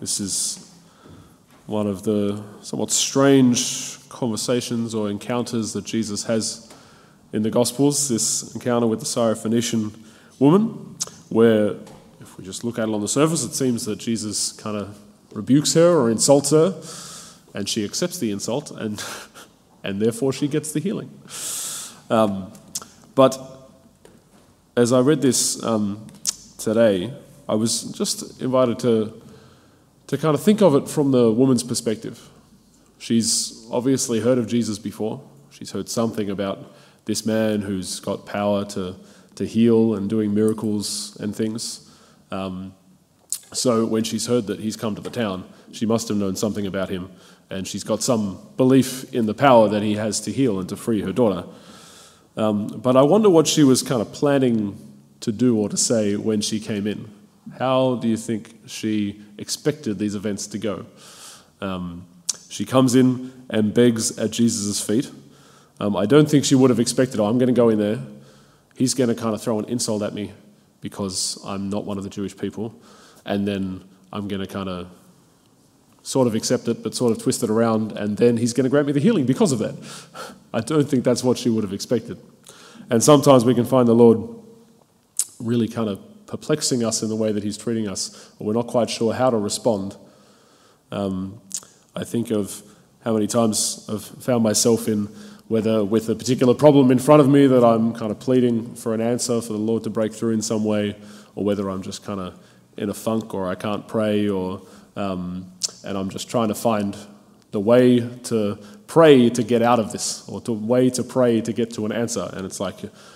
This is one of the somewhat strange conversations or encounters that Jesus has in the Gospels. This encounter with the Syrophoenician woman, where if we just look at it on the surface, it seems that Jesus kind of rebukes her or insults her, and she accepts the insult, and, and therefore she gets the healing. Um, but as I read this um, today, I was just invited to, to kind of think of it from the woman's perspective. She's obviously heard of Jesus before. She's heard something about this man who's got power to, to heal and doing miracles and things. Um, so when she's heard that he's come to the town, she must have known something about him, and she's got some belief in the power that he has to heal and to free her daughter. Um, but I wonder what she was kind of planning to do or to say when she came in. How do you think she expected these events to go? Um, she comes in and begs at Jesus' feet. Um, I don't think she would have expected, oh, I'm going to go in there. He's going to kind of throw an insult at me because I'm not one of the Jewish people. And then I'm going to kind of sort of accept it, but sort of twist it around. And then he's going to grant me the healing because of that. I don't think that's what she would have expected. And sometimes we can find the Lord really kind of perplexing us in the way that He's treating us, or we're not quite sure how to respond. Um, I think of how many times I've found myself in whether with a particular problem in front of me that I'm kind of pleading for an answer for the Lord to break through in some way, or whether I'm just kind of in a funk or I can't pray, or um, and I'm just trying to find the way to pray to get out of this, or the way to pray to get to an answer. And it's like,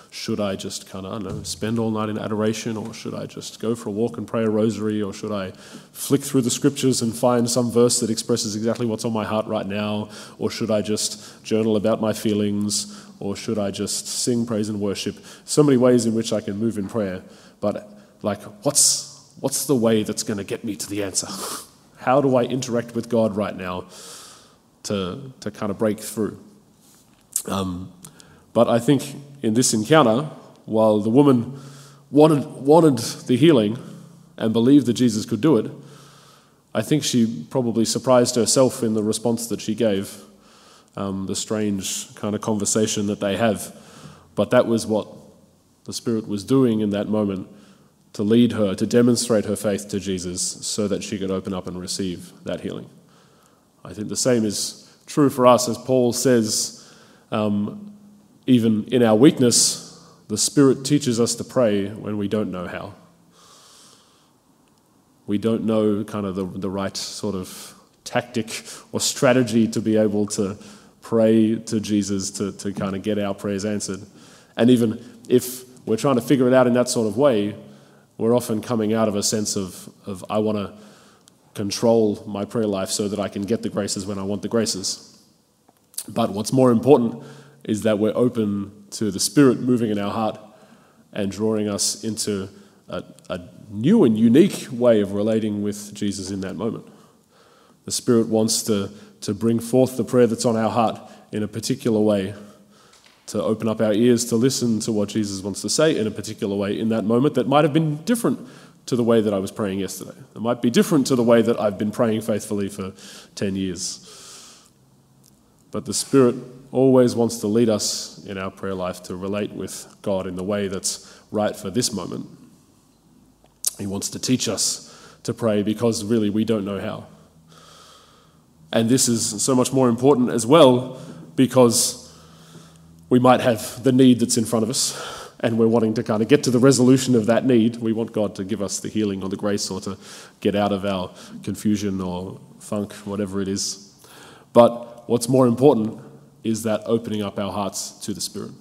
should I just kind of, spend all night in adoration, or should I just go for a walk and pray a rosary, or should I flick through the scriptures and find some verse that expresses exactly what's on my heart right now, or should I just journal about my feelings, or should I just sing praise and worship? So many ways in which I can move in prayer, but like, what's what's the way that's going to get me to the answer? How do I interact with God right now? To, to kind of break through. Um, but I think in this encounter, while the woman wanted, wanted the healing and believed that Jesus could do it, I think she probably surprised herself in the response that she gave, um, the strange kind of conversation that they have. But that was what the Spirit was doing in that moment to lead her, to demonstrate her faith to Jesus so that she could open up and receive that healing. I think the same is true for us, as Paul says, um, even in our weakness, the Spirit teaches us to pray when we don't know how. We don't know kind of the, the right sort of tactic or strategy to be able to pray to Jesus to, to kind of get our prayers answered. And even if we're trying to figure it out in that sort of way, we're often coming out of a sense of, of I want to control my prayer life so that I can get the graces when I want the graces. But what's more important is that we're open to the Spirit moving in our heart and drawing us into a, a new and unique way of relating with Jesus in that moment. The Spirit wants to, to bring forth the prayer that's on our heart in a particular way, to open up our ears to listen to what Jesus wants to say in a particular way in that moment that might have been different to the way that I was praying yesterday. It might be different to the way that I've been praying faithfully for 10 years. But the Spirit always wants to lead us in our prayer life to relate with God in the way that's right for this moment. He wants to teach us to pray because really we don't know how. And this is so much more important as well because we might have the need that's in front of us and we're wanting to kind of get to the resolution of that need. We want God to give us the healing or the grace or to get out of our confusion or funk, whatever it is. But what's more important is that opening up our hearts to the Spirit.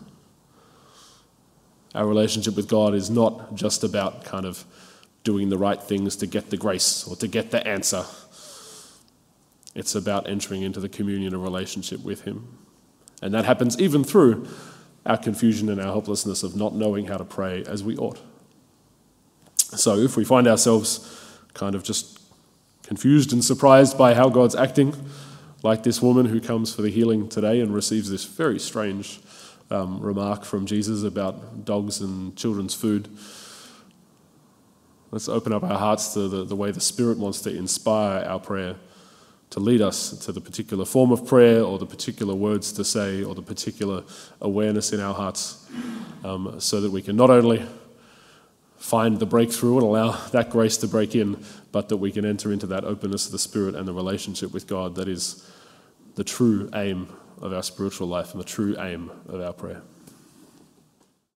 Our relationship with God is not just about kind of doing the right things to get the grace or to get the answer. It's about entering into the communion of relationship with Him. And that happens even through our confusion and our helplessness of not knowing how to pray as we ought. So, if we find ourselves kind of just confused and surprised by how God's acting, like this woman who comes for the healing today and receives this very strange um, remark from Jesus about dogs and children's food, Let's open up our hearts to the, the way the Spirit wants to inspire our prayer, to lead us to the particular form of prayer or the particular words to say or the particular awareness in our hearts, um, so that we can not only find the breakthrough and allow that grace to break in, but that we can enter into that openness of the Spirit and the relationship with God that is the true aim of our spiritual life and the true aim of our prayer.